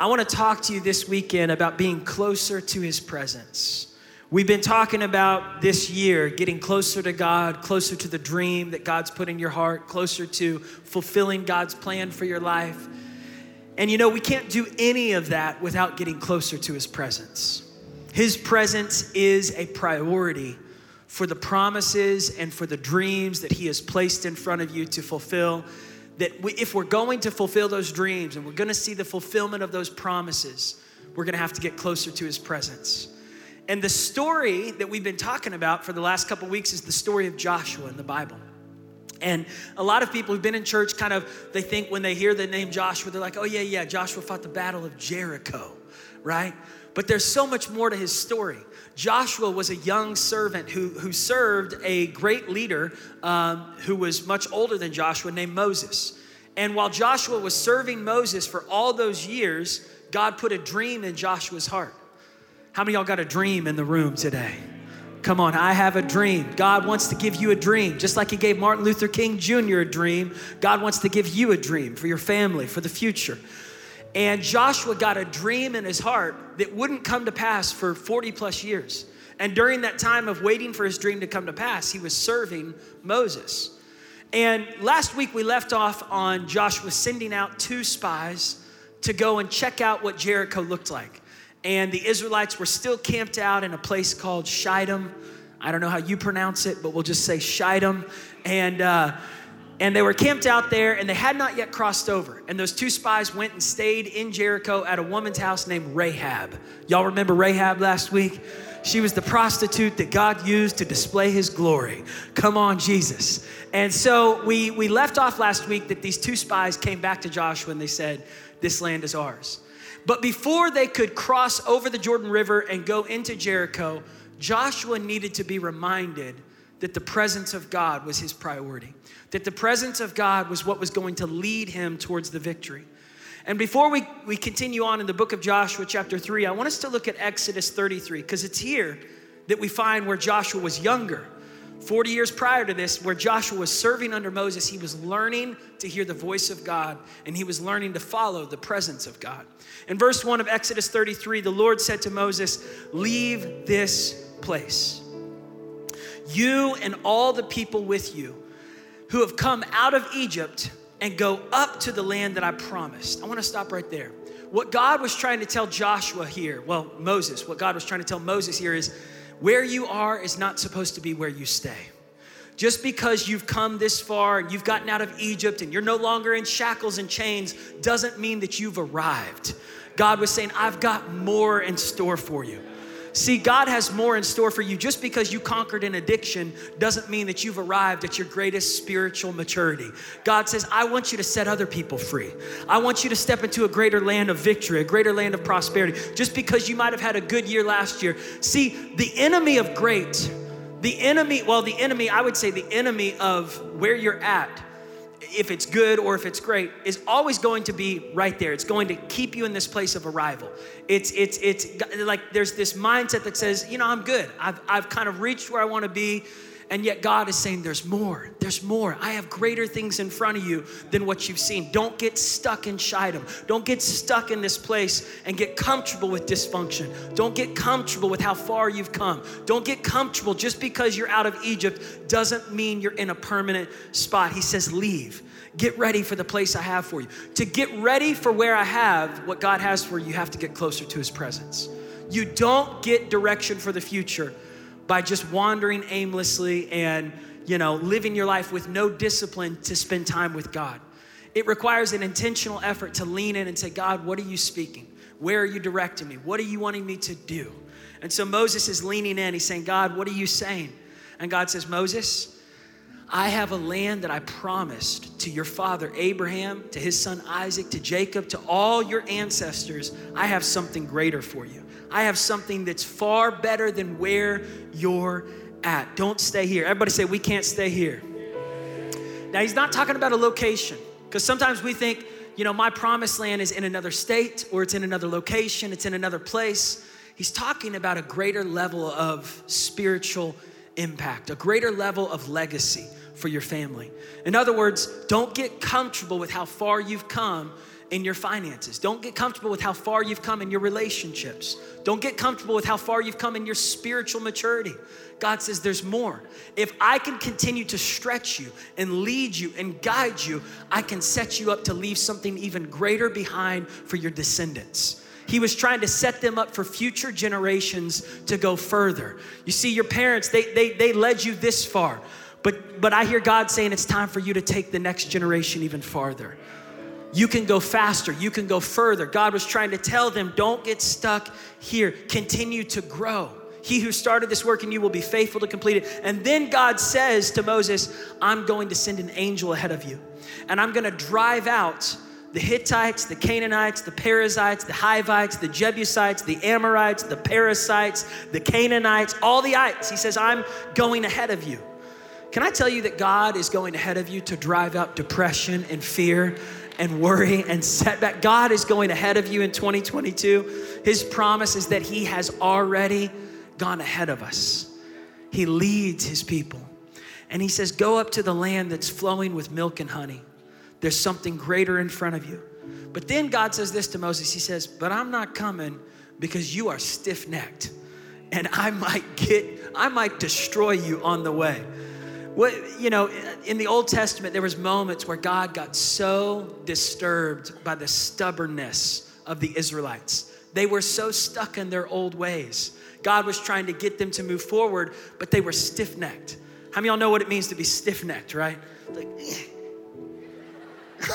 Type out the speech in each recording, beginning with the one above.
I want to talk to you this weekend about being closer to His presence. We've been talking about this year getting closer to God, closer to the dream that God's put in your heart, closer to fulfilling God's plan for your life. And you know, we can't do any of that without getting closer to His presence. His presence is a priority for the promises and for the dreams that He has placed in front of you to fulfill that we, if we're going to fulfill those dreams and we're going to see the fulfillment of those promises, we're going to have to get closer to his presence. And the story that we've been talking about for the last couple weeks is the story of Joshua in the Bible. And a lot of people who've been in church kind of they think when they hear the name Joshua, they're like, oh yeah, yeah, Joshua fought the battle of Jericho, right? But there's so much more to his story. Joshua was a young servant who, who served a great leader um, who was much older than Joshua named Moses. And while Joshua was serving Moses for all those years, God put a dream in Joshua's heart. How many y'all got a dream in the room today? Come on, I have a dream. God wants to give you a dream. Just like He gave Martin Luther King Jr. a dream, God wants to give you a dream for your family, for the future. And Joshua got a dream in his heart that wouldn't come to pass for 40 plus years. And during that time of waiting for his dream to come to pass, he was serving Moses. And last week we left off on Joshua sending out two spies to go and check out what Jericho looked like. And the Israelites were still camped out in a place called Shittim. I don't know how you pronounce it, but we'll just say Shittim. And uh, and they were camped out there and they had not yet crossed over. And those two spies went and stayed in Jericho at a woman's house named Rahab. Y'all remember Rahab last week? She was the prostitute that God used to display his glory. Come on, Jesus. And so we, we left off last week that these two spies came back to Joshua and they said, This land is ours. But before they could cross over the Jordan River and go into Jericho, Joshua needed to be reminded that the presence of God was his priority that the presence of God was what was going to lead him towards the victory. And before we, we continue on in the book of Joshua, chapter 3, I want us to look at Exodus 33, because it's here that we find where Joshua was younger. 40 years prior to this, where Joshua was serving under Moses, he was learning to hear the voice of God and he was learning to follow the presence of God. In verse 1 of Exodus 33, the Lord said to Moses, Leave this place. You and all the people with you who have come out of Egypt and go up to the land that I promised. I want to stop right there. What God was trying to tell Joshua here, well, Moses, what God was trying to tell Moses here is where you are is not supposed to be where you stay. Just because you've come this far and you've gotten out of Egypt and you're no longer in shackles and chains doesn't mean that you've arrived. God was saying, I've got more in store for you. See, God has more in store for you. Just because you conquered an addiction doesn't mean that you've arrived at your greatest spiritual maturity. God says, I want you to set other people free. I want you to step into a greater land of victory, a greater land of prosperity. Just because you might have had a good year last year. See, the enemy of great, the enemy, well, the enemy, I would say the enemy of where you're at if it's good or if it's great, is always going to be right there. It's going to keep you in this place of arrival. It's it's it's like there's this mindset that says, you know, I'm good. I've I've kind of reached where I want to be. And yet God is saying, There's more. There's more. I have greater things in front of you than what you've seen. Don't get stuck in Shittim. Don't get stuck in this place and get comfortable with dysfunction. Don't get comfortable with how far you've come. Don't get comfortable just because you're out of Egypt doesn't mean you're in a permanent spot. He says, Leave. Get ready for the place I have for you. To get ready for where I have what God has for you, you have to get closer to His presence. You don't get direction for the future by just wandering aimlessly and, you know, living your life with no discipline to spend time with God. It requires an intentional effort to lean in and say, God, what are you speaking? Where are you directing me? What are you wanting me to do? And so Moses is leaning in. He's saying, God, what are you saying? And God says, Moses, I have a land that I promised to your father Abraham, to his son Isaac, to Jacob, to all your ancestors. I have something greater for you. I have something that's far better than where you're at. Don't stay here. Everybody say, We can't stay here. Now, he's not talking about a location, because sometimes we think, you know, my promised land is in another state or it's in another location, it's in another place. He's talking about a greater level of spiritual impact, a greater level of legacy for your family. In other words, don't get comfortable with how far you've come in your finances. Don't get comfortable with how far you've come in your relationships. Don't get comfortable with how far you've come in your spiritual maturity. God says there's more. If I can continue to stretch you and lead you and guide you, I can set you up to leave something even greater behind for your descendants. He was trying to set them up for future generations to go further. You see, your parents, they, they, they led you this far. But, but I hear God saying it's time for you to take the next generation even farther. You can go faster, you can go further. God was trying to tell them, don't get stuck here, continue to grow. He who started this work in you will be faithful to complete it. And then God says to Moses, I'm going to send an angel ahead of you, and I'm going to drive out the Hittites, the Canaanites, the Perizzites, the Hivites, the Jebusites, the Amorites, the Perizzites, the Canaanites, all the ites. He says, I'm going ahead of you. Can I tell you that God is going ahead of you to drive out depression and fear and worry and setback? God is going ahead of you in 2022. His promise is that He has already gone ahead of us. He leads His people. And He says, Go up to the land that's flowing with milk and honey. There's something greater in front of you. But then God says this to Moses He says, But I'm not coming because you are stiff necked and I might get, I might destroy you on the way. What, you know, in the Old Testament, there was moments where God got so disturbed by the stubbornness of the Israelites. They were so stuck in their old ways. God was trying to get them to move forward, but they were stiff-necked. How many y'all know what it means to be stiff-necked, right? Like,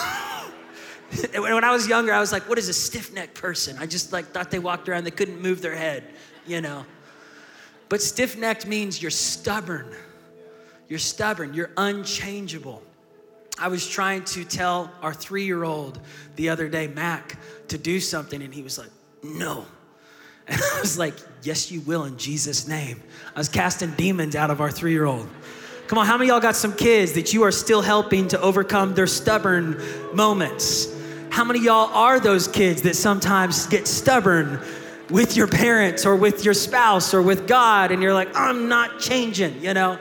when I was younger, I was like, what is a stiff-necked person? I just like thought they walked around, they couldn't move their head, you know. But stiff-necked means you're stubborn you're stubborn, you're unchangeable. I was trying to tell our three year old the other day, Mac, to do something, and he was like, No. And I was like, Yes, you will in Jesus' name. I was casting demons out of our three year old. Come on, how many y'all got some kids that you are still helping to overcome their stubborn moments? How many y'all are those kids that sometimes get stubborn with your parents or with your spouse or with God and you're like, I'm not changing, you know?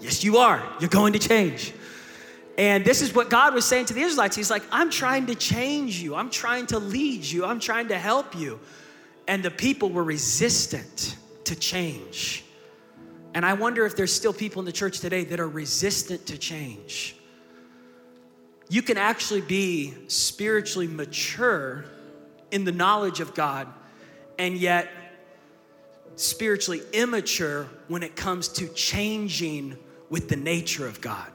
Yes, you are. You're going to change. And this is what God was saying to the Israelites. He's like, I'm trying to change you, I'm trying to lead you, I'm trying to help you. And the people were resistant to change. And I wonder if there's still people in the church today that are resistant to change. You can actually be spiritually mature in the knowledge of God and yet spiritually immature when it comes to changing with the nature of God.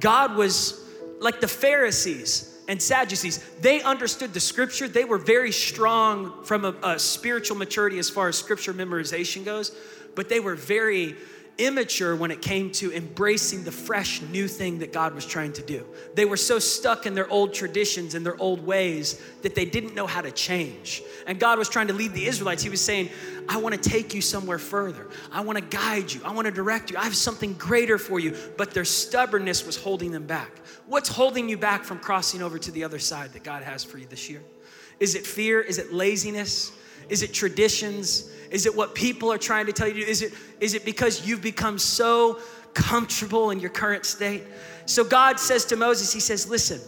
God was like the Pharisees and Sadducees, they understood the scripture. They were very strong from a, a, spiritual maturity as far as scripture memorization goes, but they were very immature when it came to embracing the fresh new thing that God was trying to do. They were so stuck in their old traditions and their old ways that they didn't know how to change. And God was trying to lead the Israelites. He was saying, I want to take you somewhere further. I want to guide you. I want to direct you. I have something greater for you. But their stubbornness was holding them back. What's holding you back from crossing over to the other side that God has for you this year? Is it fear? Is it laziness? Is it traditions? Is it what people are trying to tell you? Is it, is it because you've become so comfortable in your current state? So God says to Moses, He says, Listen,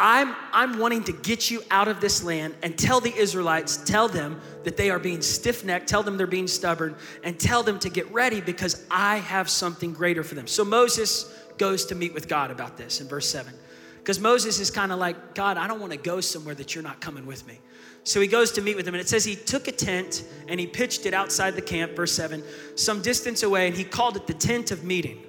I'm, I'm wanting to get you out of this land and tell the Israelites, tell them that they are being stiff necked, tell them they're being stubborn, and tell them to get ready because I have something greater for them. So Moses goes to meet with God about this in verse 7. Because Moses is kind of like, God, I don't want to go somewhere that you're not coming with me. So he goes to meet with them, and it says he took a tent and he pitched it outside the camp, verse 7, some distance away, and he called it the tent of meeting.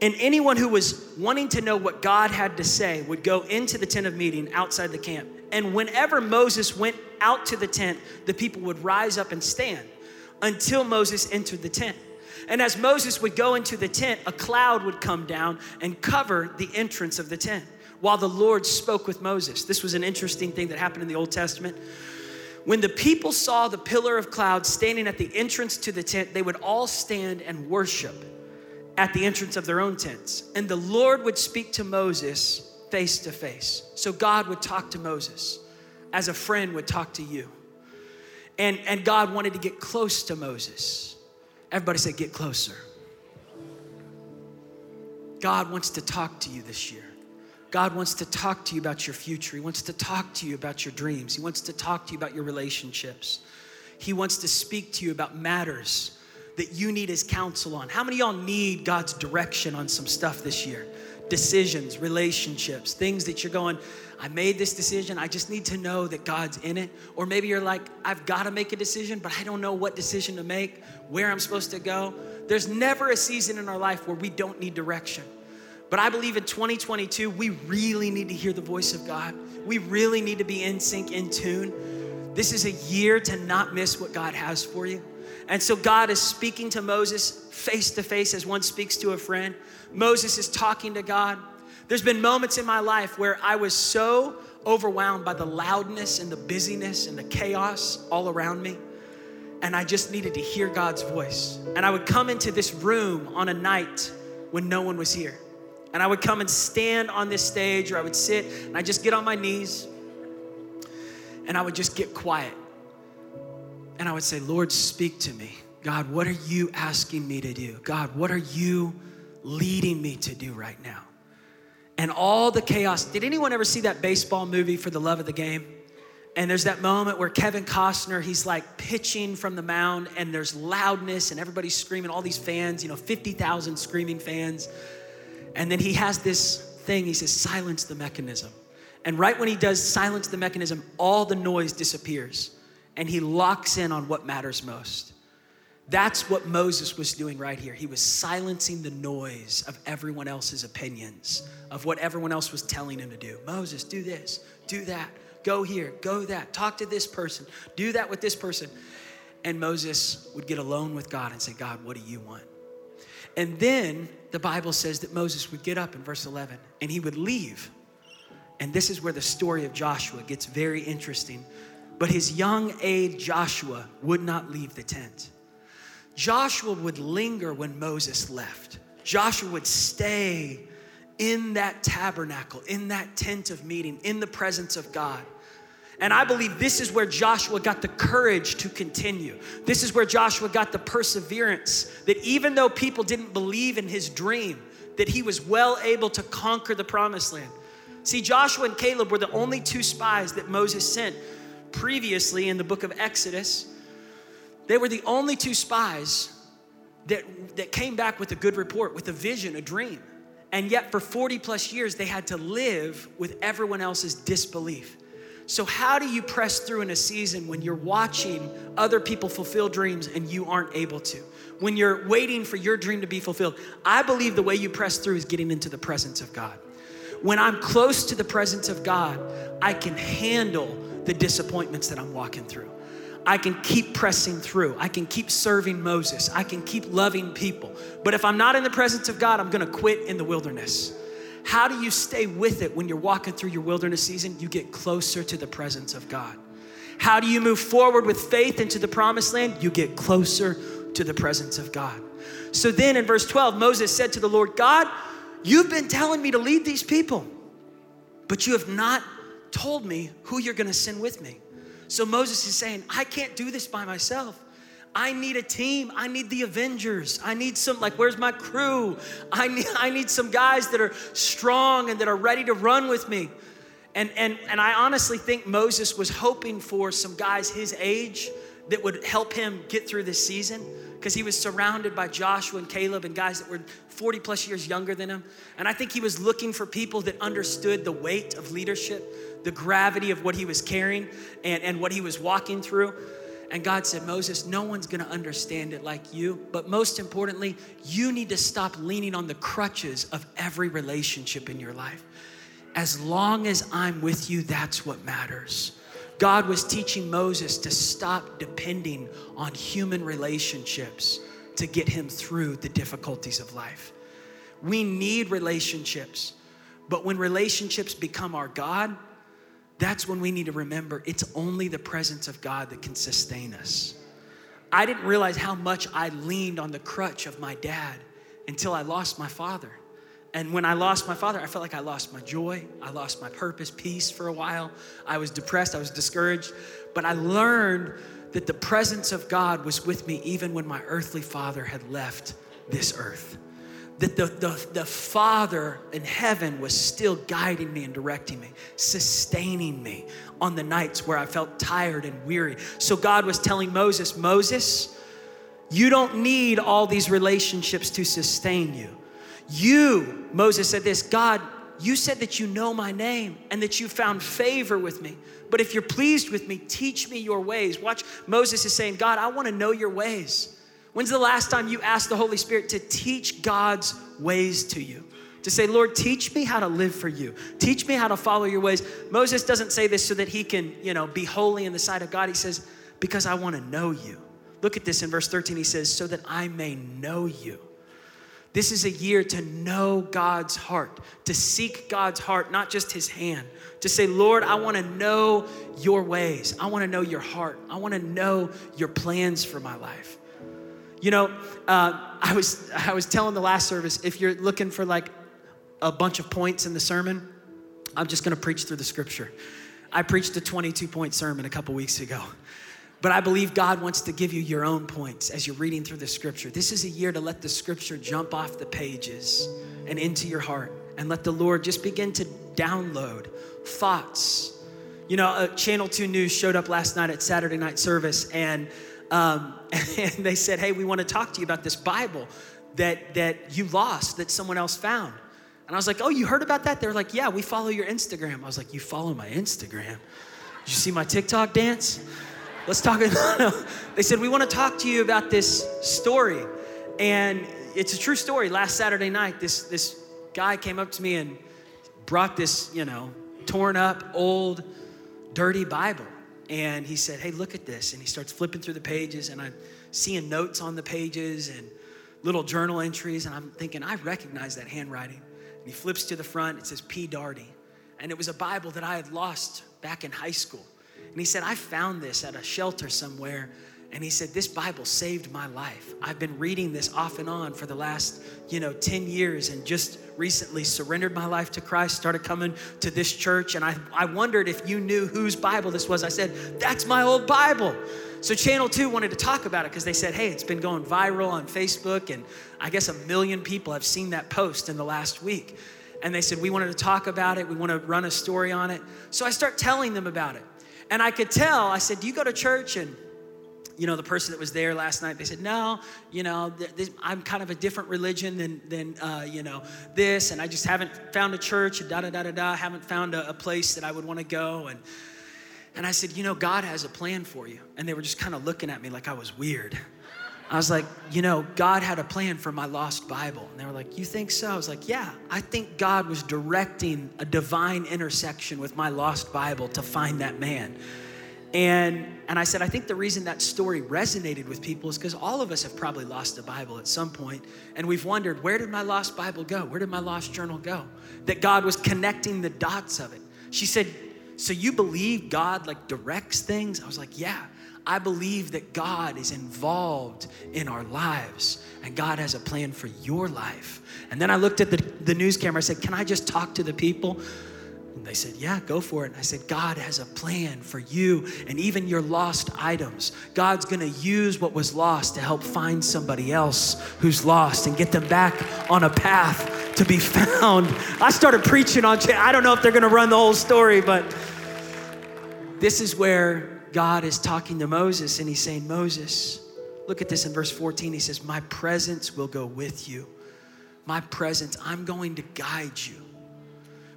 And anyone who was wanting to know what God had to say would go into the tent of meeting outside the camp. And whenever Moses went out to the tent, the people would rise up and stand until Moses entered the tent. And as Moses would go into the tent, a cloud would come down and cover the entrance of the tent while the Lord spoke with Moses. This was an interesting thing that happened in the Old Testament. When the people saw the pillar of cloud standing at the entrance to the tent, they would all stand and worship at the entrance of their own tents. And the Lord would speak to Moses face to face. So God would talk to Moses as a friend would talk to you. And, and God wanted to get close to Moses. Everybody say, get closer. God wants to talk to you this year. God wants to talk to you about your future. He wants to talk to you about your dreams. He wants to talk to you about your relationships. He wants to speak to you about matters that you need His counsel on. How many y'all need God's direction on some stuff this year? Decisions, relationships, things that you're going, I made this decision. I just need to know that God's in it. Or maybe you're like, I've got to make a decision, but I don't know what decision to make, where I'm supposed to go. There's never a season in our life where we don't need direction. But I believe in 2022, we really need to hear the voice of God. We really need to be in sync, in tune. This is a year to not miss what God has for you. And so God is speaking to Moses face to face as one speaks to a friend. Moses is talking to God. There's been moments in my life where I was so overwhelmed by the loudness and the busyness and the chaos all around me. And I just needed to hear God's voice. And I would come into this room on a night when no one was here. And I would come and stand on this stage, or I would sit and I just get on my knees and I would just get quiet. And I would say, Lord, speak to me. God, what are you asking me to do? God, what are you leading me to do right now? And all the chaos. Did anyone ever see that baseball movie for the love of the game? And there's that moment where Kevin Costner, he's like pitching from the mound, and there's loudness, and everybody's screaming, all these fans, you know, 50,000 screaming fans. And then he has this thing, he says, silence the mechanism. And right when he does silence the mechanism, all the noise disappears and he locks in on what matters most. That's what Moses was doing right here. He was silencing the noise of everyone else's opinions, of what everyone else was telling him to do. Moses, do this, do that, go here, go that, talk to this person, do that with this person. And Moses would get alone with God and say, God, what do you want? And then the Bible says that Moses would get up in verse 11 and he would leave. And this is where the story of Joshua gets very interesting. But his young aide Joshua would not leave the tent. Joshua would linger when Moses left. Joshua would stay in that tabernacle, in that tent of meeting, in the presence of God. And I believe this is where Joshua got the courage to continue. This is where Joshua got the perseverance that even though people didn't believe in his dream, that he was well able to conquer the promised land. See, Joshua and Caleb were the only two spies that Moses sent previously in the book of Exodus. They were the only two spies that, that came back with a good report, with a vision, a dream. And yet, for 40 plus years, they had to live with everyone else's disbelief. So, how do you press through in a season when you're watching other people fulfill dreams and you aren't able to? When you're waiting for your dream to be fulfilled? I believe the way you press through is getting into the presence of God. When I'm close to the presence of God, I can handle the disappointments that I'm walking through. I can keep pressing through. I can keep serving Moses. I can keep loving people. But if I'm not in the presence of God, I'm gonna quit in the wilderness. How do you stay with it when you're walking through your wilderness season? You get closer to the presence of God. How do you move forward with faith into the promised land? You get closer to the presence of God. So then in verse 12, Moses said to the Lord, God, you've been telling me to lead these people, but you have not told me who you're gonna send with me. So Moses is saying, I can't do this by myself. I need a team. I need the Avengers. I need some, like, where's my crew? I need, I need some guys that are strong and that are ready to run with me. And, and, and I honestly think Moses was hoping for some guys his age that would help him get through this season because he was surrounded by Joshua and Caleb and guys that were 40 plus years younger than him. And I think he was looking for people that understood the weight of leadership, the gravity of what he was carrying, and, and what he was walking through. And God said, Moses, no one's gonna understand it like you. But most importantly, you need to stop leaning on the crutches of every relationship in your life. As long as I'm with you, that's what matters. God was teaching Moses to stop depending on human relationships to get him through the difficulties of life. We need relationships, but when relationships become our God, that's when we need to remember it's only the presence of God that can sustain us. I didn't realize how much I leaned on the crutch of my dad until I lost my father. And when I lost my father, I felt like I lost my joy, I lost my purpose, peace for a while. I was depressed, I was discouraged. But I learned that the presence of God was with me even when my earthly father had left this earth. That the, the, the Father in heaven was still guiding me and directing me, sustaining me on the nights where I felt tired and weary. So God was telling Moses, Moses, you don't need all these relationships to sustain you. You, Moses said this, God, you said that you know my name and that you found favor with me. But if you're pleased with me, teach me your ways. Watch, Moses is saying, God, I want to know your ways. When's the last time you asked the Holy Spirit to teach God's ways to you? To say, Lord, teach me how to live for you. Teach me how to follow your ways. Moses doesn't say this so that he can, you know, be holy in the sight of God. He says, because I want to know you. Look at this in verse 13. He says, so that I may know you. This is a year to know God's heart, to seek God's heart, not just his hand. To say, Lord, I want to know your ways. I want to know your heart. I want to know your plans for my life. You know, uh, I was I was telling the last service if you're looking for like a bunch of points in the sermon, I'm just going to preach through the scripture. I preached a 22 point sermon a couple weeks ago. But I believe God wants to give you your own points as you're reading through the scripture. This is a year to let the scripture jump off the pages and into your heart and let the Lord just begin to download thoughts. You know, uh, Channel 2 News showed up last night at Saturday night service and um, and they said, Hey, we want to talk to you about this Bible that, that you lost, that someone else found. And I was like, Oh, you heard about that? They were like, Yeah, we follow your Instagram. I was like, You follow my Instagram? Did you see my TikTok dance? Let's talk. they said, We want to talk to you about this story. And it's a true story. Last Saturday night, this, this guy came up to me and brought this, you know, torn up, old, dirty Bible and he said, Hey, look at this. And he starts flipping through the pages, and I'm seeing notes on the pages and little journal entries. And I'm thinking, I recognize that handwriting. And he flips to the front, it says P. Daugherty. And it was a Bible that I had lost back in high school. And he said, I found this at a shelter somewhere and he said, This Bible saved my life. I've been reading this off and on for the last, you know, 10 years and just recently surrendered my life to Christ, started coming to this church. And I, I wondered if you knew whose Bible this was. I said, That's my old Bible. So Channel 2 wanted to talk about it because they said, Hey, it's been going viral on Facebook. And I guess a million people have seen that post in the last week. And they said, We wanted to talk about it. We want to run a story on it. So I start telling them about it. And I could tell, I said, Do you go to church? And you know, the person that was there last night, they said, no, you know, this, I'm kind of a different religion than, than uh, you know, this, and I just haven't found a church, and da da da da da, haven't found a, a place that I would want to go. And, and I said, you know, God has a plan for you. And they were just kind of looking at me like I was weird. I was like, you know, God had a plan for my lost Bible. And they were like, you think so? I was like, yeah, I think God was directing a divine intersection with my lost Bible to find that man. And, and I said, I think the reason that story resonated with people is because all of us have probably lost a Bible at some point, and we've wondered, where did my lost Bible go? Where did my lost journal go? That God was connecting the dots of it. She said, So you believe God like directs things? I was like, Yeah. I believe that God is involved in our lives and God has a plan for your life. And then I looked at the, the news camera. I said, Can I just talk to the people? And they said, Yeah, go for it. And I said, God has a plan for you and even your lost items. God's gonna use what was lost to help find somebody else who's lost and get them back on a path to be found. I started preaching on, I don't know if they're gonna run the whole story, but this is where God is talking to Moses and he's saying, Moses, look at this in verse 14. He says, My presence will go with you. My presence, I'm going to guide you.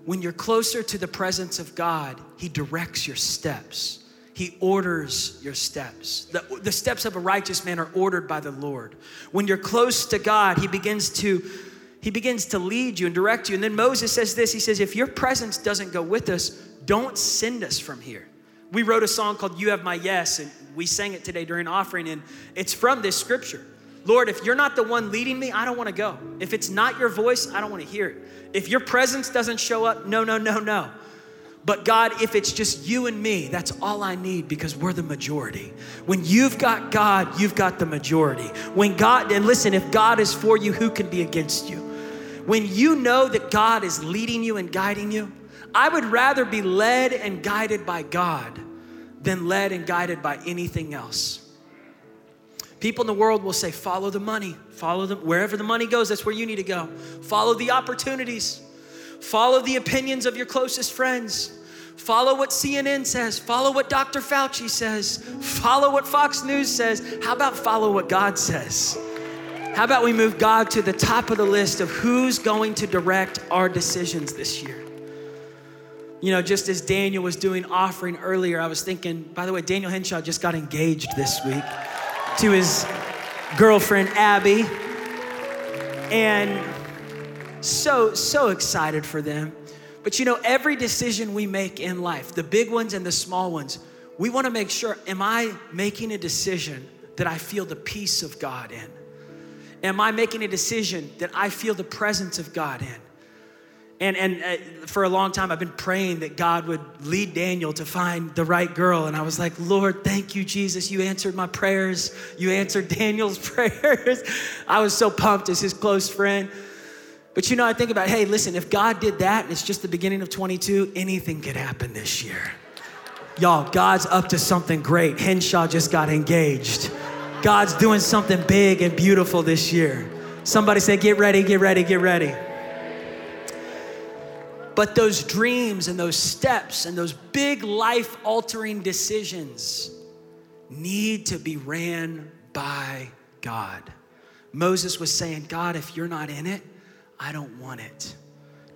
When you're closer to the presence of God, He directs your steps. He orders your steps. The, the steps of a righteous man are ordered by the Lord. When you're close to God, He begins to he begins to lead you and direct you. And then Moses says this He says, If your presence doesn't go with us, don't send us from here. We wrote a song called You Have My Yes, and we sang it today during offering, and it's from this scripture. Lord, if you're not the one leading me, I don't want to go. If it's not your voice, I don't want to hear it. If your presence doesn't show up, no, no, no, no. But God, if it's just you and me, that's all I need because we're the majority. When you've got God, you've got the majority. When God, and listen, if God is for you, who can be against you? When you know that God is leading you and guiding you, I would rather be led and guided by God than led and guided by anything else. People in the world will say, follow the money, follow them, wherever the money goes, that's where you need to go. Follow the opportunities, follow the opinions of your closest friends. Follow what CNN says. Follow what Dr. Fauci says. Follow what Fox News says. How about follow what God says? How about we move God to the top of the list of who's going to direct our decisions this year? You know, just as Daniel was doing offering earlier, I was thinking, by the way, Daniel Henshaw just got engaged this week to his girlfriend, Abby. And so, so excited for them. But you know, every decision we make in life, the big ones and the small ones, we want to make sure am I making a decision that I feel the peace of God in? Am I making a decision that I feel the presence of God in? And, and uh, for a long time, I've been praying that God would lead Daniel to find the right girl. And I was like, Lord, thank you, Jesus. You answered my prayers. You answered Daniel's prayers. I was so pumped as his close friend. But you know, I think about, hey, listen, if God did that and it's just the beginning of 22, anything could happen this year. Y'all, God's up to something great. Henshaw just got engaged. God's doing something big and beautiful this year. Somebody say, get ready, get ready, get ready. But those dreams and those steps and those big life altering decisions need to be ran by God. Moses was saying, God, if you're not in it, I don't want it.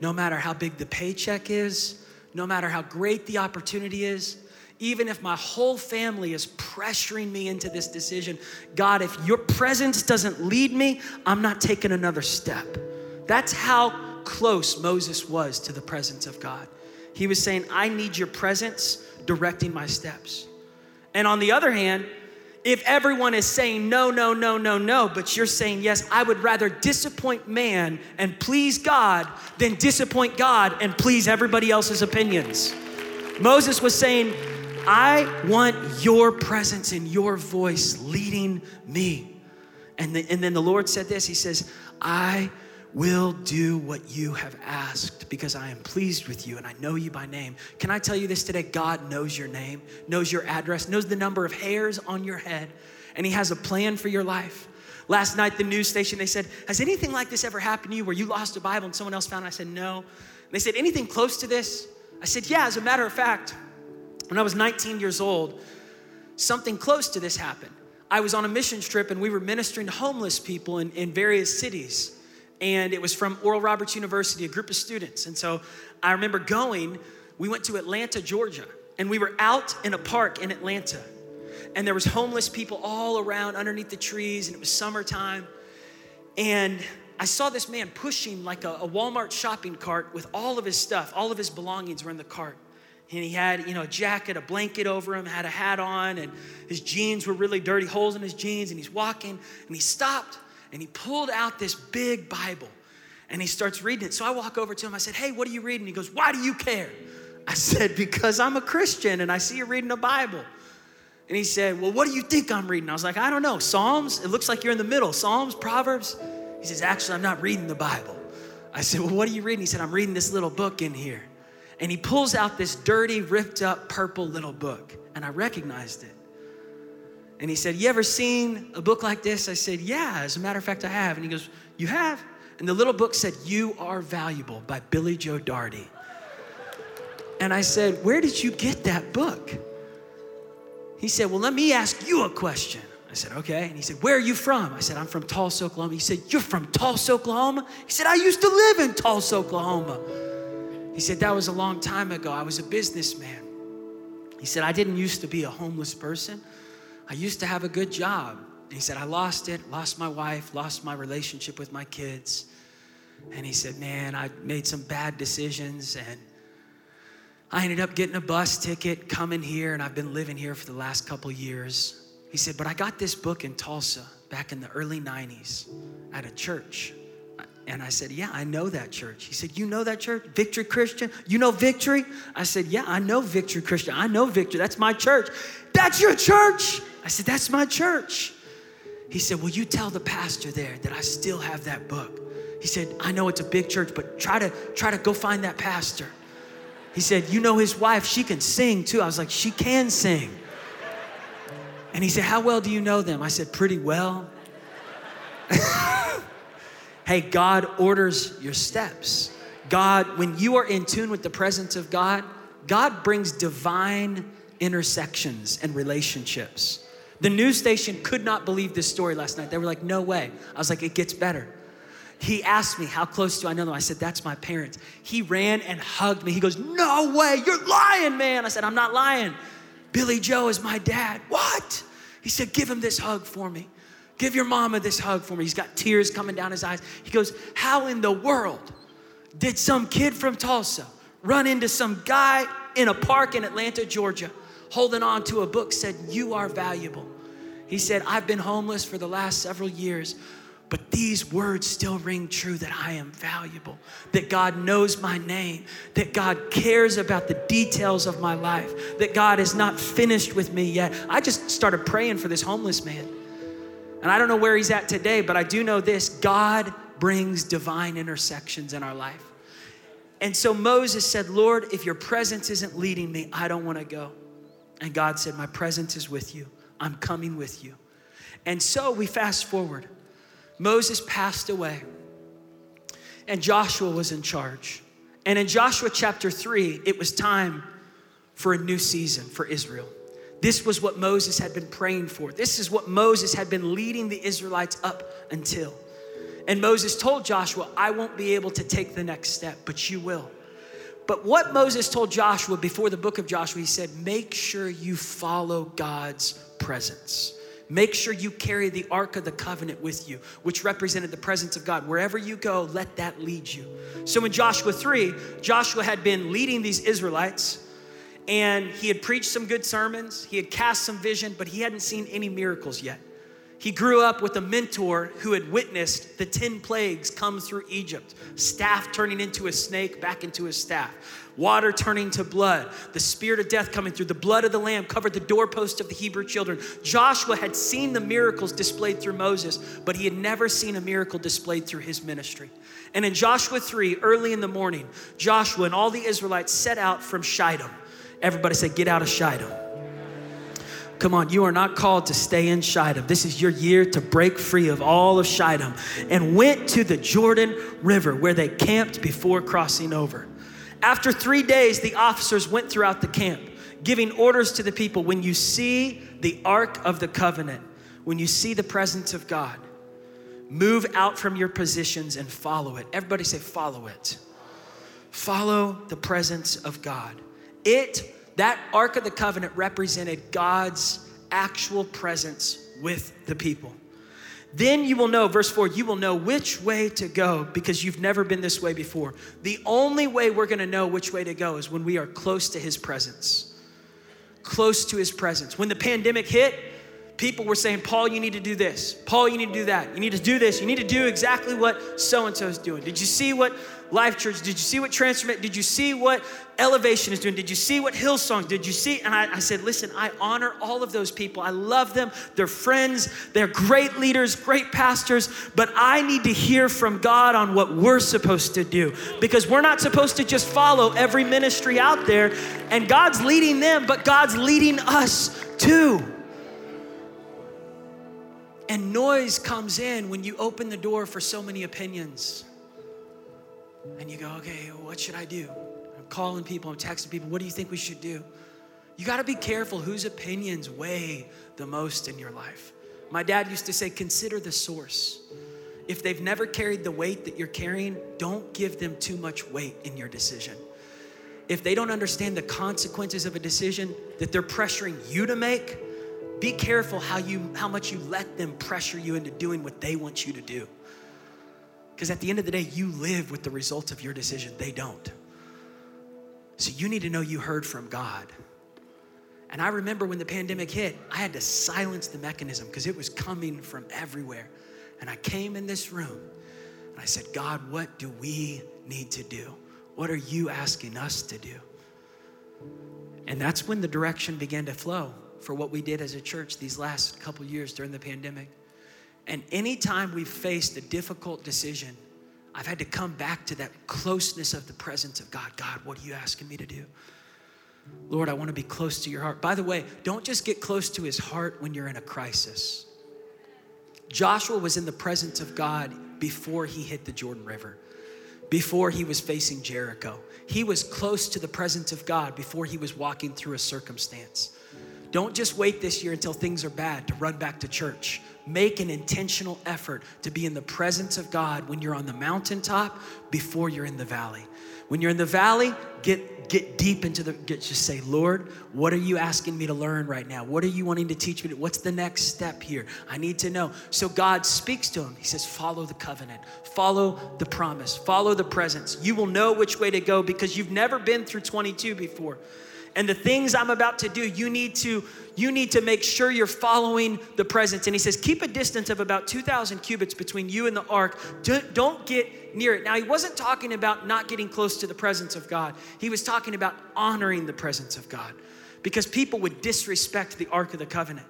No matter how big the paycheck is, no matter how great the opportunity is, even if my whole family is pressuring me into this decision, God, if your presence doesn't lead me, I'm not taking another step. That's how close Moses was to the presence of God. He was saying, I need your presence directing my steps. And on the other hand, if everyone is saying no, no, no, no, no, but you're saying yes, I would rather disappoint man and please God than disappoint God and please everybody else's opinions. Moses was saying, I want your presence and your voice leading me. And, the, and then the Lord said this He says, I will do what you have asked because I am pleased with you and I know you by name. Can I tell you this today? God knows your name, knows your address, knows the number of hairs on your head, and He has a plan for your life. Last night, the news station, they said, Has anything like this ever happened to you where you lost a Bible and someone else found it? I said, No. And they said, Anything close to this? I said, Yeah, as a matter of fact, when I was 19 years old, something close to this happened. I was on a mission trip and we were ministering to homeless people in, in various cities and it was from Oral Roberts University, a group of students. And so I remember going, we went to Atlanta, Georgia, and we were out in a park in Atlanta. And there was homeless people all around underneath the trees, and it was summertime. And I saw this man pushing like a, a Walmart shopping cart with all of his stuff, all of his belongings were in the cart. And he had, you know, a jacket, a blanket over him, had a hat on, and his jeans were really dirty, holes in his jeans, and he's walking, and he stopped and he pulled out this big Bible and he starts reading it. So I walk over to him. I said, Hey, what are you reading? He goes, Why do you care? I said, Because I'm a Christian and I see you reading a Bible. And he said, Well, what do you think I'm reading? I was like, I don't know. Psalms? It looks like you're in the middle. Psalms, Proverbs? He says, Actually, I'm not reading the Bible. I said, Well, what are you reading? He said, I'm reading this little book in here. And he pulls out this dirty, ripped up, purple little book. And I recognized it. And he said, You ever seen a book like this? I said, Yeah, as a matter of fact, I have. And he goes, You have? And the little book said, You Are Valuable by Billy Joe Daugherty. And I said, Where did you get that book? He said, Well, let me ask you a question. I said, Okay. And he said, Where are you from? I said, I'm from Tulsa, Oklahoma. He said, You're from Tulsa, Oklahoma? He said, I used to live in Tulsa, Oklahoma. He said, That was a long time ago. I was a businessman. He said, I didn't used to be a homeless person. I used to have a good job. And he said, I lost it, lost my wife, lost my relationship with my kids. And he said, Man, I made some bad decisions and I ended up getting a bus ticket, coming here, and I've been living here for the last couple years. He said, But I got this book in Tulsa back in the early 90s at a church. And I said, Yeah, I know that church. He said, You know that church? Victory Christian? You know Victory? I said, Yeah, I know Victory Christian. I know Victory. That's my church. That's your church? I said, That's my church. He said, Will you tell the pastor there that I still have that book? He said, I know it's a big church, but try to try to go find that pastor. He said, You know his wife, she can sing too. I was like, She can sing. And he said, How well do you know them? I said, Pretty well. hey, God orders your steps. God, when you are in tune with the presence of God, God brings divine intersections and relationships. The news station could not believe this story last night. They were like, no way. I was like, it gets better. He asked me, How close do I know them? I said, That's my parents. He ran and hugged me. He goes, No way, you're lying, man. I said, I'm not lying. Billy Joe is my dad. What? He said, Give him this hug for me. Give your mama this hug for me. He's got tears coming down his eyes. He goes, How in the world did some kid from Tulsa run into some guy in a park in Atlanta, Georgia, holding on to a book said, You are valuable? He said, I've been homeless for the last several years, but these words still ring true that I am valuable, that God knows my name, that God cares about the details of my life, that God is not finished with me yet. I just started praying for this homeless man. And I don't know where he's at today, but I do know this God brings divine intersections in our life. And so Moses said, Lord, if your presence isn't leading me, I don't want to go. And God said, My presence is with you. I'm coming with you. And so we fast forward. Moses passed away, and Joshua was in charge. And in Joshua chapter 3, it was time for a new season for Israel. This was what Moses had been praying for. This is what Moses had been leading the Israelites up until. And Moses told Joshua, I won't be able to take the next step, but you will. But what Moses told Joshua before the book of Joshua, he said, make sure you follow God's presence. Make sure you carry the Ark of the Covenant with you, which represented the presence of God. Wherever you go, let that lead you. So in Joshua 3, Joshua had been leading these Israelites and he had preached some good sermons, he had cast some vision, but he hadn't seen any miracles yet. He grew up with a mentor who had witnessed the 10 plagues come through Egypt staff turning into a snake, back into a staff, water turning to blood, the spirit of death coming through, the blood of the lamb covered the doorpost of the Hebrew children. Joshua had seen the miracles displayed through Moses, but he had never seen a miracle displayed through his ministry. And in Joshua 3, early in the morning, Joshua and all the Israelites set out from Shittim. Everybody said, Get out of Shittim. Come on, you are not called to stay in Shittim. This is your year to break free of all of Shittim. And went to the Jordan River where they camped before crossing over. After three days, the officers went throughout the camp, giving orders to the people when you see the Ark of the Covenant, when you see the presence of God, move out from your positions and follow it. Everybody say, follow it. Follow the presence of God. It that Ark of the Covenant represented God's actual presence with the people. Then you will know, verse 4, you will know which way to go because you've never been this way before. The only way we're gonna know which way to go is when we are close to His presence. Close to His presence. When the pandemic hit, people were saying, Paul, you need to do this. Paul, you need to do that. You need to do this. You need to do exactly what so and so is doing. Did you see what Life Church? Did you see what Transformation? Did you see what Elevation is doing? Did you see what Hillsong? Did you see? And I, I said, listen, I honor all of those people. I love them. They're friends. They're great leaders, great pastors. But I need to hear from God on what we're supposed to do because we're not supposed to just follow every ministry out there. And God's leading them, but God's leading us too. And noise comes in when you open the door for so many opinions. And you go, okay, what should I do? I'm calling people, I'm texting people, what do you think we should do? You got to be careful whose opinions weigh the most in your life. My dad used to say, consider the source. If they've never carried the weight that you're carrying, don't give them too much weight in your decision. If they don't understand the consequences of a decision that they're pressuring you to make, be careful how you how much you let them pressure you into doing what they want you to do. Because at the end of the day, you live with the results of your decision. They don't. So you need to know you heard from God. And I remember when the pandemic hit, I had to silence the mechanism because it was coming from everywhere. And I came in this room and I said, God, what do we need to do? What are you asking us to do? And that's when the direction began to flow for what we did as a church these last couple years during the pandemic. And anytime we've faced a difficult decision, I've had to come back to that closeness of the presence of God. God, what are you asking me to do? Lord, I want to be close to your heart. By the way, don't just get close to his heart when you're in a crisis. Joshua was in the presence of God before he hit the Jordan River, before he was facing Jericho. He was close to the presence of God before he was walking through a circumstance. Don't just wait this year until things are bad to run back to church. Make an intentional effort to be in the presence of God when you're on the mountaintop before you're in the valley. When you're in the valley, get get deep into the get just say, "Lord, what are you asking me to learn right now? What are you wanting to teach me? What's the next step here? I need to know." So God speaks to him. He says, "Follow the covenant. Follow the promise. Follow the presence. You will know which way to go because you've never been through 22 before." And the things I'm about to do, you need to you need to make sure you're following the presence. And he says, keep a distance of about 2,000 cubits between you and the ark. Don't get near it. Now, he wasn't talking about not getting close to the presence of God. He was talking about honoring the presence of God because people would disrespect the ark of the covenant.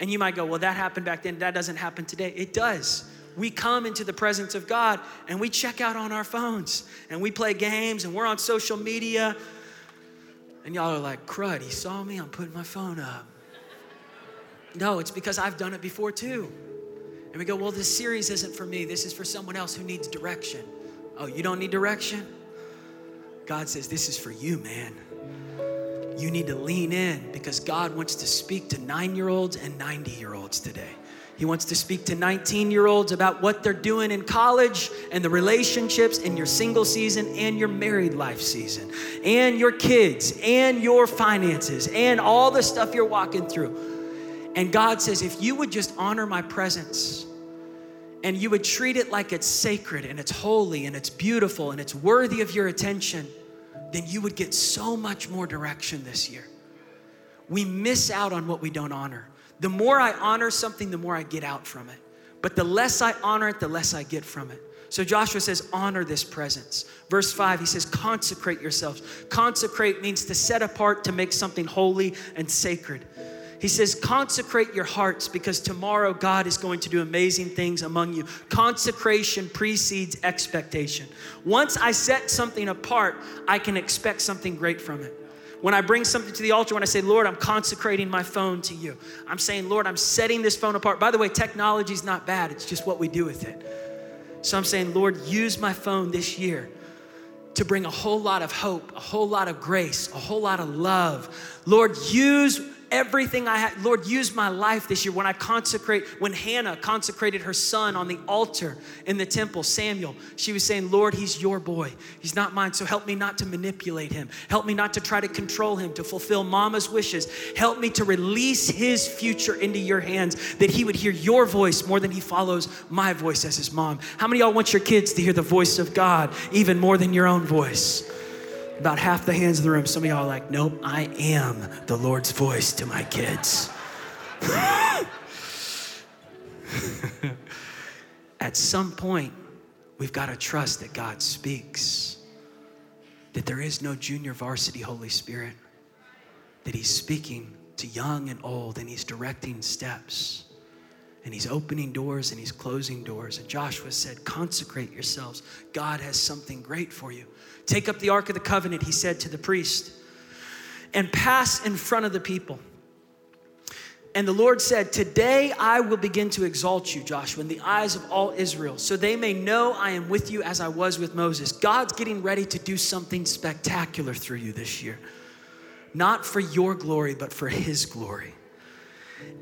And you might go, well, that happened back then. That doesn't happen today. It does we come into the presence of God and we check out on our phones and we play games and we're on social media and y'all are like, crud, he saw me, I'm putting my phone up. No, it's because I've done it before too. And we go, well, this series isn't for me. This is for someone else who needs direction. Oh, you don't need direction? God says, this is for you, man. You need to lean in because God wants to speak to nine year olds and 90 year olds today. He wants to speak to 19 year olds about what they're doing in college and the relationships in your single season and your married life season, and your kids and your finances and all the stuff you're walking through. And God says, if you would just honor my presence and you would treat it like it's sacred and it's holy and it's beautiful and it's worthy of your attention, then you would get so much more direction this year. We miss out on what we don't honor. The more I honor something, the more I get out from it. But the less I honor it, the less I get from it. So Joshua says, honor this presence. Verse 5, he says, consecrate yourselves. Consecrate means to set apart to make something holy and sacred. He says, consecrate your hearts because tomorrow God is going to do amazing things among you. Consecration precedes expectation. Once I set something apart, I can expect something great from it. When I bring something to the altar, when I say, Lord, I'm consecrating my phone to you, I'm saying, Lord, I'm setting this phone apart. By the way, technology is not bad, it's just what we do with it. So I'm saying, Lord, use my phone this year to bring a whole lot of hope, a whole lot of grace, a whole lot of love. Lord, use everything I had. Lord, use my life this year when I consecrate, when Hannah consecrated her son on the altar in the temple, Samuel, she was saying, Lord, he's your boy. He's not mine. So help me not to manipulate him. Help me not to try to control him, to fulfill mama's wishes. Help me to release his future into your hands, that he would hear your voice more than he follows my voice as his mom. How many of y'all want your kids to hear the voice of God even more than your own voice? About half the hands in the room, some of y'all are like, nope, I am the Lord's voice to my kids. At some point, we've got to trust that God speaks, that there is no junior varsity Holy Spirit, that He's speaking to young and old, and He's directing steps and he's opening doors and he's closing doors. And Joshua said, Consecrate yourselves. God has something great for you. Take up the Ark of the Covenant, he said to the priest, and pass in front of the people. And the Lord said, Today I will begin to exalt you, Joshua, in the eyes of all Israel, so they may know I am with you as I was with Moses. God's getting ready to do something spectacular through you this year. Not for your glory, but for his glory.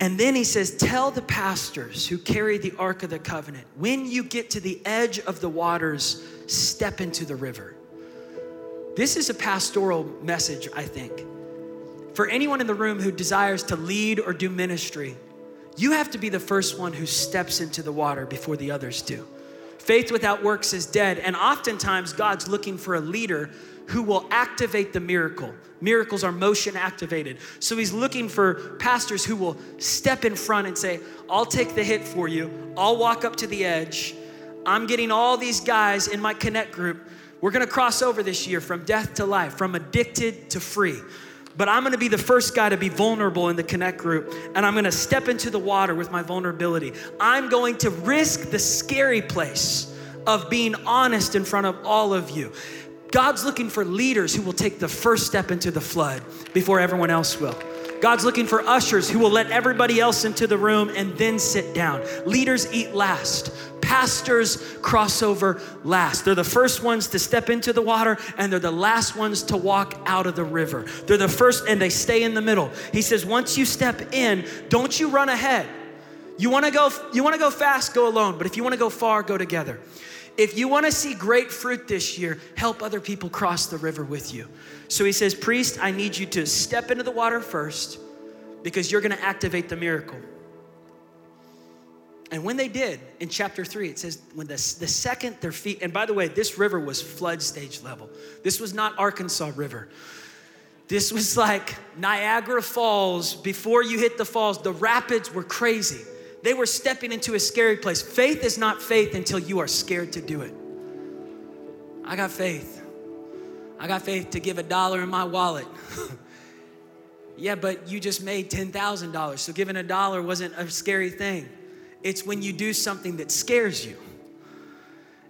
And then he says, Tell the pastors who carry the Ark of the Covenant, when you get to the edge of the waters, step into the river. This is a pastoral message, I think. For anyone in the room who desires to lead or do ministry, you have to be the first one who steps into the water before the others do. Faith without works is dead, and oftentimes God's looking for a leader who will activate the miracle. Miracles are motion activated. So he's looking for pastors who will step in front and say, I'll take the hit for you. I'll walk up to the edge. I'm getting all these guys in my connect group. We're gonna cross over this year from death to life, from addicted to free. But I'm gonna be the first guy to be vulnerable in the connect group, and I'm gonna step into the water with my vulnerability. I'm going to risk the scary place of being honest in front of all of you God's looking for leaders who will take the first step into the flood before everyone else will. God's looking for ushers who will let everybody else into the room and then sit down. Leaders eat last. Pastors cross over last. They're the first ones to step into the water and they're the last ones to walk out of the river. They're the first and they stay in the middle. He says, once you step in, don't you run ahead. You wanna go, you wanna go fast, go alone. But if you wanna go far, go together. If you wanna see great fruit this year, help other people cross the river with you. So he says, Priest, I need you to step into the water first because you're gonna activate the miracle. And when they did, in chapter three, it says, when the, the second their feet, and by the way, this river was flood stage level. This was not Arkansas River. This was like Niagara Falls. Before you hit the falls, the rapids were crazy. They were stepping into a scary place. Faith is not faith until you are scared to do it. I got faith. I got faith to give a dollar in my wallet. yeah, but you just made $10,000, so giving a dollar wasn't a scary thing. It's when you do something that scares you.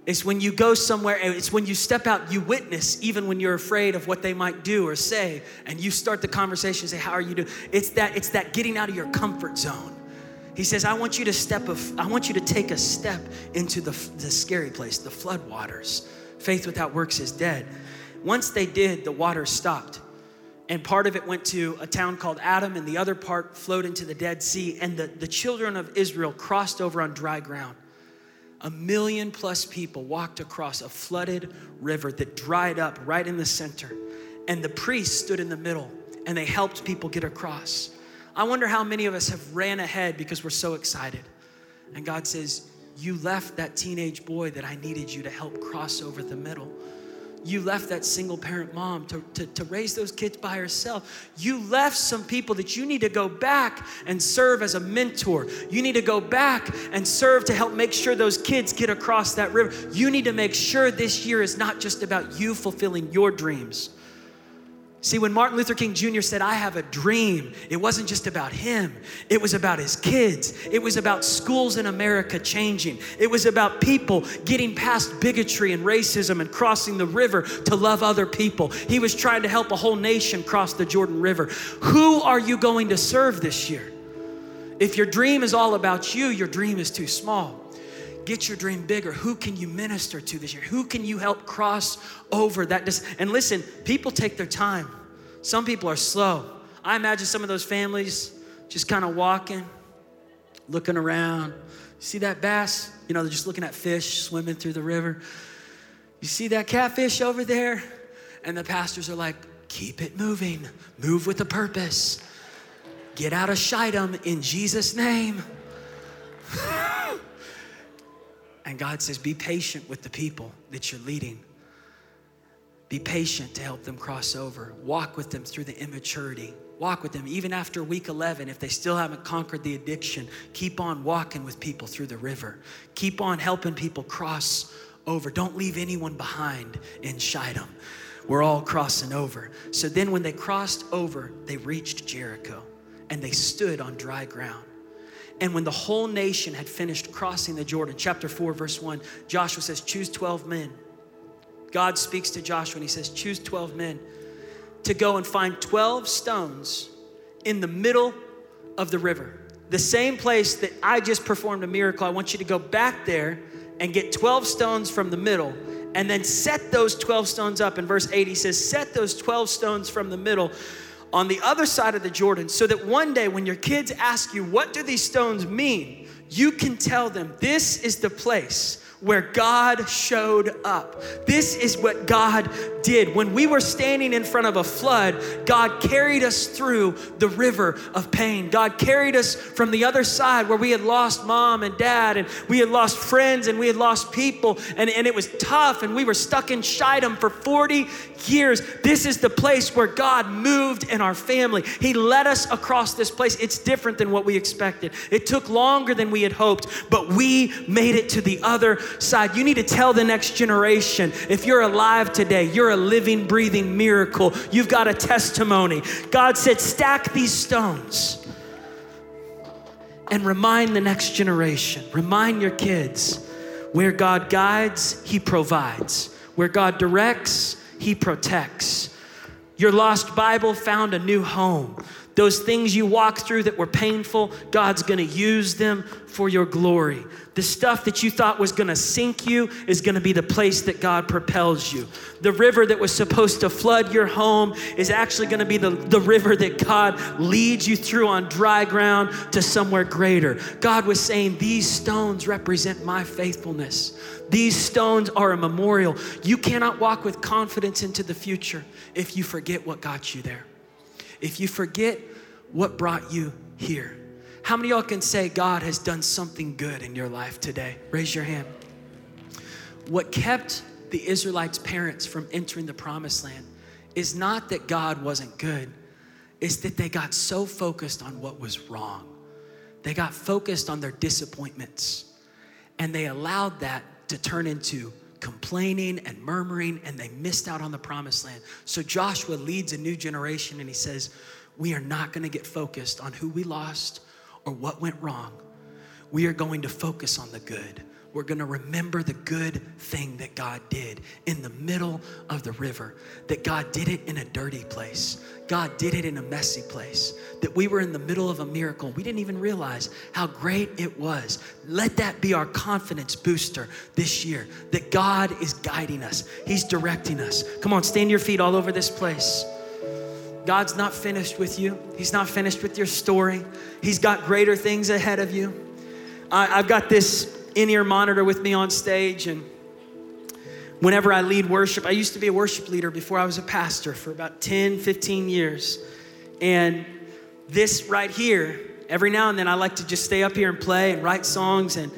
It's when you go somewhere, it's when you step out, you witness, even when you're afraid of what they might do or say, and you start the conversation, say, How are you doing? It's that, it's that getting out of your comfort zone. He says, I want you to step of, I want you to take a step into the, the scary place, the flood waters. Faith without works is dead. Once they did, the water stopped. And part of it went to a town called Adam, and the other part flowed into the Dead Sea. And the, the children of Israel crossed over on dry ground. A million plus people walked across a flooded river that dried up right in the center. And the priests stood in the middle and they helped people get across. I wonder how many of us have ran ahead because we're so excited. And God says, You left that teenage boy that I needed you to help cross over the middle. You left that single parent mom to, to, to, raise those kids by herself. You left some people that you need to go back and serve as a mentor. You need to go back and serve to help make sure those kids get across that river. You need to make sure this year is not just about you fulfilling your dreams See, when Martin Luther King Jr. said, I have a dream, it wasn't just about him. It was about his kids. It was about schools in America changing. It was about people getting past bigotry and racism and crossing the river to love other people. He was trying to help a whole nation cross the Jordan River. Who are you going to serve this year? If your dream is all about you, your dream is too small get your dream bigger. Who can you minister to this year? Who can you help cross over that? Dis- and listen, people take their time. Some people are slow. I imagine some of those families just kind of walking, looking around. See that bass? You know, they're just looking at fish swimming through the river. You see that catfish over there? And the pastors are like, keep it moving, move with a purpose. Get out of Shittim in Jesus' name. And God says, be patient with the people that you're leading. Be patient to help them cross over. Walk with them through the immaturity. Walk with them even after week 11. If they still haven't conquered the addiction, keep on walking with people through the river. Keep on helping people cross over. Don't leave anyone behind in Shittim. We're all crossing over. So then, when they crossed over, they reached Jericho and they stood on dry ground. And when the whole nation had finished crossing the Jordan, chapter 4, verse 1, Joshua says, Choose 12 men. God speaks to Joshua and he says, Choose 12 men to go and find 12 stones in the middle of the river. The same place that I just performed a miracle. I want you to go back there and get 12 stones from the middle and then set those 12 stones up. In verse 8, he says, Set those 12 stones from the middle on the other side of the Jordan so that one day when your kids ask you, What do these stones mean? you can tell them, This is the place where God showed up. This is what God did. When we were standing in front of a flood, God carried us through the river of pain. God carried us from the other side where we had lost mom and dad, and we had lost friends, and we had lost people, and, and it was tough, and we were stuck in Shittim for 40 years. This is the place where God moved in our family. He led us across this place. It's different than what we expected. It took longer than we had hoped, but we made it to the other side. You need to tell the next generation if you're alive today, you're a living, breathing miracle. You've got a testimony. God said, stack these stones and remind the next generation, remind your kids where God guides, He provides. Where God directs, He protects. Your lost Bible found a new home. Those things you walked through that were painful, God's gonna use them for your glory. The stuff that you thought was gonna sink you is gonna be the place that God propels you. The river that was supposed to flood your home is actually gonna be the, the river that God leads you through on dry ground to somewhere greater. God was saying, These stones represent my faithfulness. These stones are a memorial. You cannot walk with confidence into the future if you forget what got you there if you forget what brought you here. How many y'all can say God has done something good in your life today? Raise your hand. What kept the Israelites' parents from entering the promised land is not that God wasn't good, it's that they got so focused on what was wrong. They got focused on their disappointments, and they allowed that to turn into complaining and murmuring, and they missed out on the promised land. So Joshua leads a new generation and he says, We are not gonna get focused on who we lost or what went wrong. We are going to focus on the good. We're going to remember the good thing that God did in the middle of the river, that God did it in a dirty place. God did it in a messy place, that we were in the middle of a miracle. We didn't even realize how great it was. Let that be our confidence booster this year that God is guiding us, He's directing us. Come on, stand your feet all over this place. God's not finished with you, He's not finished with your story. He's got greater things ahead of you. I, I've got this in ear monitor with me on stage. And whenever I lead worship, I used to be a worship leader before I was a pastor for about 10, 15 years. And this right here, every now and then I like to just stay up here and play and write songs. And,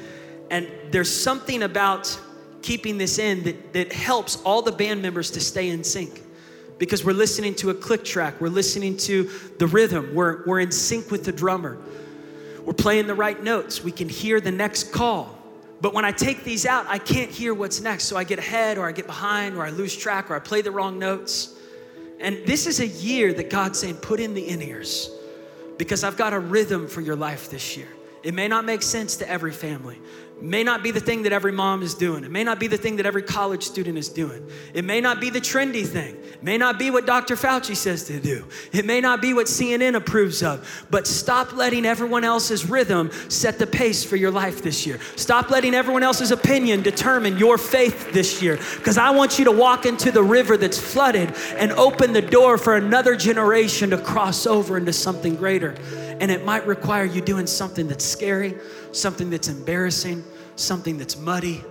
and there's something about keeping this in that, that helps all the band members to stay in sync because we're listening to a click track, we're listening to the rhythm, we're, we're in sync with the drummer, we're playing the right notes, we can hear the next call. But when I take these out, I can't hear what's next. So I get ahead or I get behind or I lose track or I play the wrong notes. And this is a year that God's saying, put in the in ears because I've got a rhythm for your life this year. It may not make sense to every family, may not be the thing that every mom is doing. It may not be the thing that every college student is doing. It may not be the trendy thing. It may not be what Dr. Fauci says to do. It may not be what CNN approves of. But stop letting everyone else's rhythm set the pace for your life this year. Stop letting everyone else's opinion determine your faith this year. Because I want you to walk into the river that's flooded and open the door for another generation to cross over into something greater. And it might require you doing something that's scary, something that's embarrassing, something that's muddy,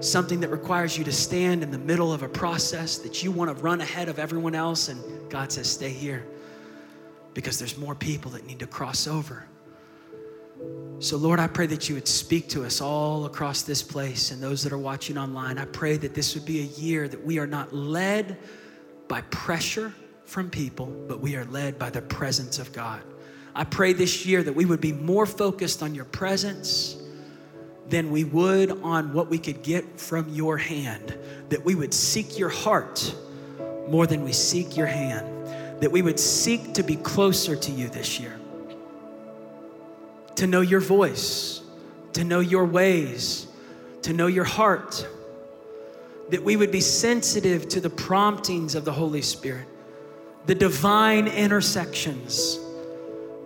something that requires you to stand in the middle of a process that you want to run ahead of everyone else. And God says, stay here because there's more people that need to cross over. So, Lord, I pray that you would speak to us all across this place and those that are watching online. I pray that this would be a year that we are not led by pressure from people, but we are led by the presence of God. I pray this year that we would be more focused on your presence than we would on what we could get from your hand. That we would seek your heart more than we seek your hand. That we would seek to be closer to you this year. To know your voice, to know your ways, to know your heart. That we would be sensitive to the promptings of the Holy Spirit, the divine intersections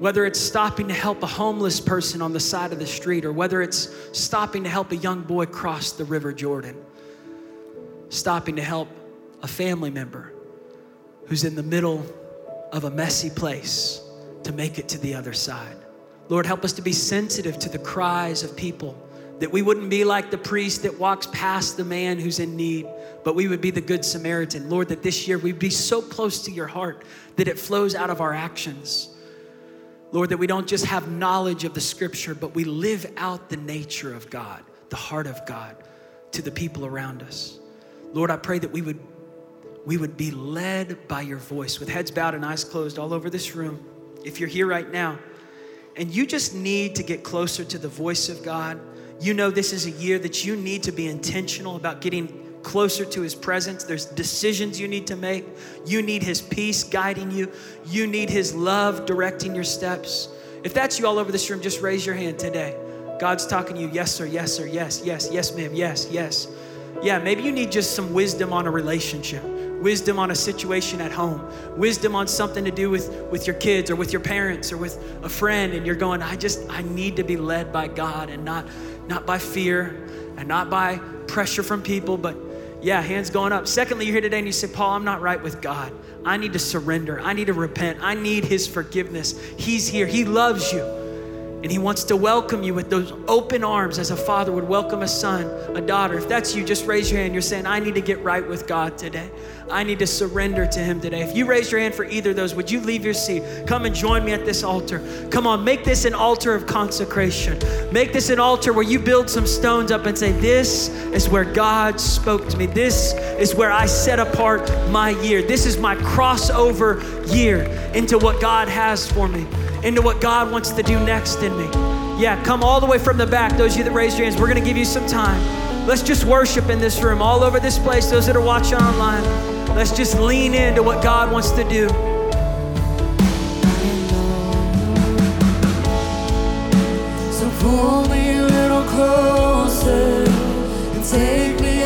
whether it's stopping to help a homeless person on the side of the street, or whether it's stopping to help a young boy cross the River Jordan, stopping to help a family member who's in the middle of a messy place to make it to the other side. Lord, help us to be sensitive to the cries of people, that we wouldn't be like the priest that walks past the man who's in need, but we would be the good Samaritan. Lord, that this year we'd be so close to your heart that it flows out of our actions Lord, that we don't just have knowledge of the scripture, but we live out the nature of God, the heart of God to the people around us. Lord, I pray that we would we would be led by your voice with heads bowed and eyes closed all over this room. If you're here right now and you just need to get closer to the voice of God, you know this is a year that you need to be intentional about getting closer to his presence. There's decisions you need to make. You need his peace guiding you. You need his love directing your steps. If that's you all over this room, just raise your hand today. God's talking to you, yes, sir, yes, sir, yes, yes, yes, ma'am, yes, yes. Yeah, maybe you need just some wisdom on a relationship. wisdom on a situation at home, wisdom on something to do with, with your kids or with your parents or with a friend, and you're going, I just, I need to be led by God and not, not by fear and not by pressure from people, but yeah, hands going up. Secondly, you're here today and you say, Paul, I'm not right with God. I need to surrender. I need to repent. I need His forgiveness. He's here. He loves you. And He wants to welcome you with those open arms as a father would welcome a son, a daughter. If that's you, just raise your hand. You're saying, I need to get right with God today. I need to surrender to Him today. If you raise your hand for either of those, would you leave your seat? Come and join me at this altar. Come on, make this an altar of consecration. Make this an altar where you build some stones up and say, This is where God spoke to me. This is where I set apart my year. This is my crossover year into what God has for me into what God wants to do next in me. Yeah, come all the way from the back. Those of you that raised your hands, we're going to give you some time. Let's just worship in this room, all over this place. Those that are watching online, let's just lean into what God wants to do. So pull me a little closer and take me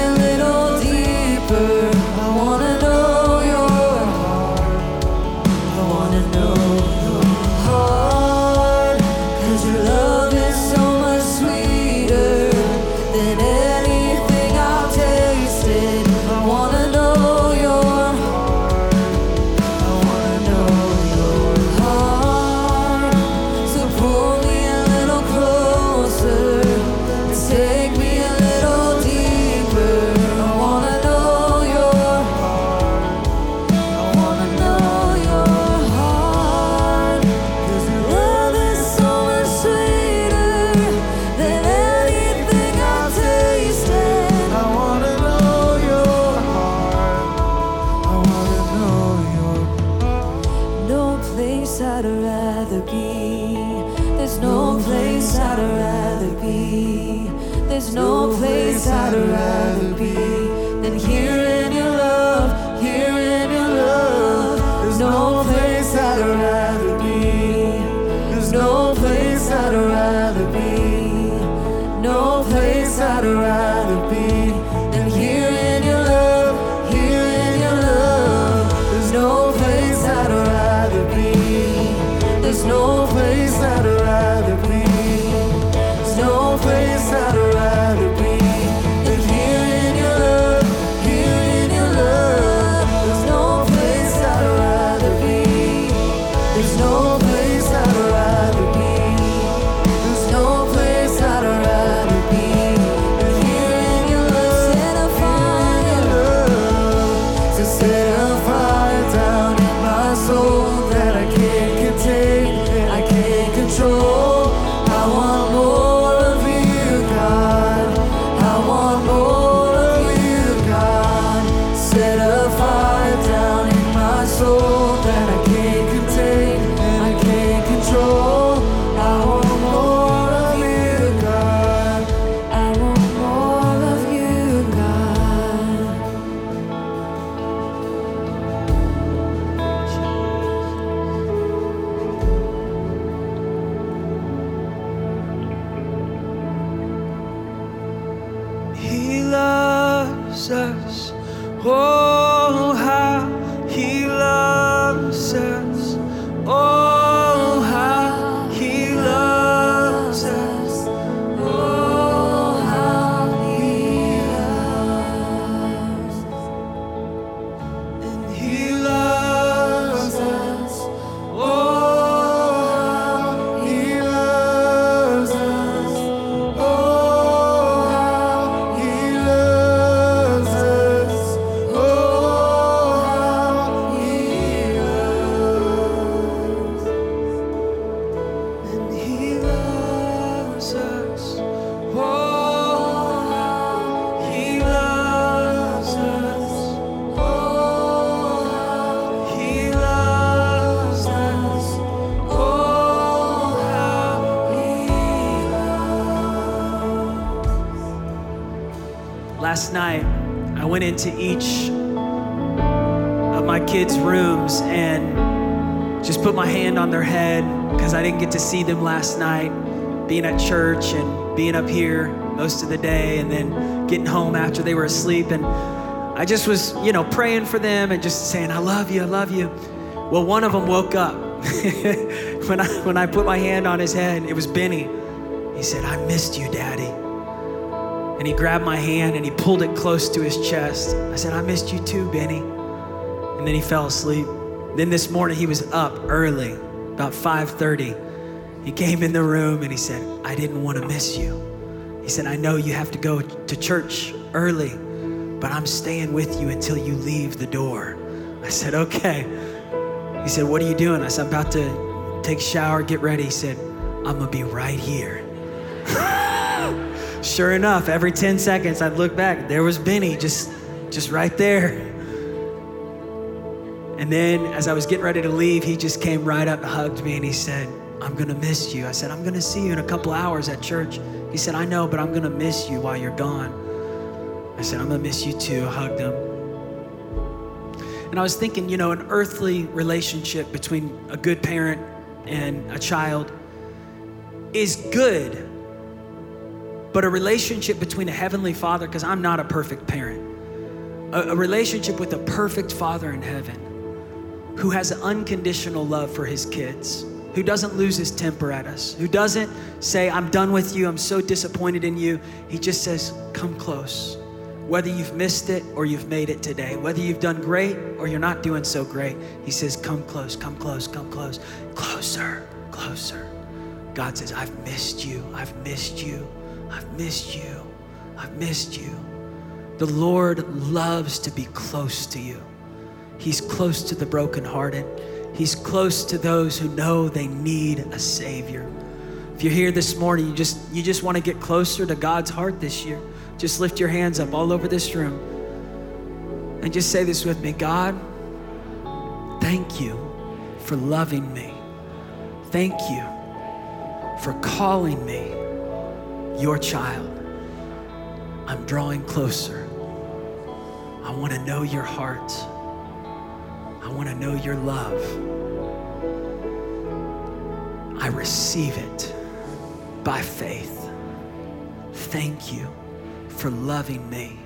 them last night, being at church and being up here most of the day and then getting home after they were asleep. And I just was, you know, praying for them and just saying, I love you, I love you. Well, one of them woke up. when, I, when I put my hand on his head, it was Benny. He said, I missed you, Daddy. And he grabbed my hand and he pulled it close to his chest. I said, I missed you too, Benny. And then he fell asleep. Then this morning he was up early, about 5:30. He came in the room and he said, I didn't want to miss you. He said, I know you have to go to church early, but I'm staying with you until you leave the door. I said, okay. He said, What are you doing? I said, I'm about to take a shower, get ready. He said, I'm gonna be right here. sure enough, every 10 seconds I'd look back, there was Benny just just right there. And then as I was getting ready to leave, he just came right up and hugged me and he said, I'm gonna miss you. I said, I'm gonna see you in a couple hours at church. He said, I know, but I'm gonna miss you while you're gone. I said, I'm gonna miss you too. I hugged him. And I was thinking, you know, an earthly relationship between a good parent and a child is good. But a relationship between a heavenly father, because I'm not a perfect parent, a, a, relationship with a perfect father in heaven who has unconditional love for his kids, who doesn't lose his temper at us, who doesn't say, I'm done with you, I'm so disappointed in you. He just says, Come close whether you've missed it or you've made it today, whether you've done great or you're not doing so great, He says, Come close, come close, come close, closer, closer. God says, I've missed you, I've missed you, I've missed you, I've missed you. The Lord loves to be close to you. He's close to the brokenhearted. He's close to those who know they need a Savior. If you're here this morning, you just you just want to get closer to God's heart this year. Just lift your hands up all over this room and just say this with me God, thank you for loving me. Thank you for calling me your child. I'm drawing closer. I want to know your heart. I want to know your love. I receive it by faith. Thank you for loving me.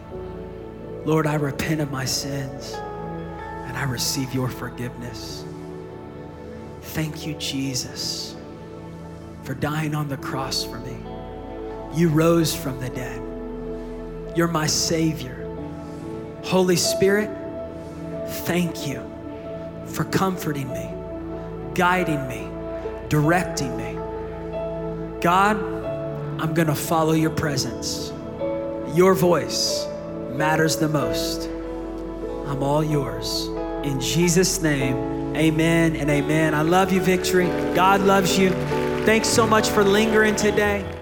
Lord, I repent of my sins and I receive your forgiveness. Thank you, Jesus, for dying on the cross for me. You rose from the dead. You're my Savior. Holy Spirit, thank you for comforting me, guiding me, directing me. God, I'm going to follow your presence. Your voice matters the most. I'm all yours. In Jesus' name, amen and amen. I love you, Victory. God loves you. Thanks so much for lingering today.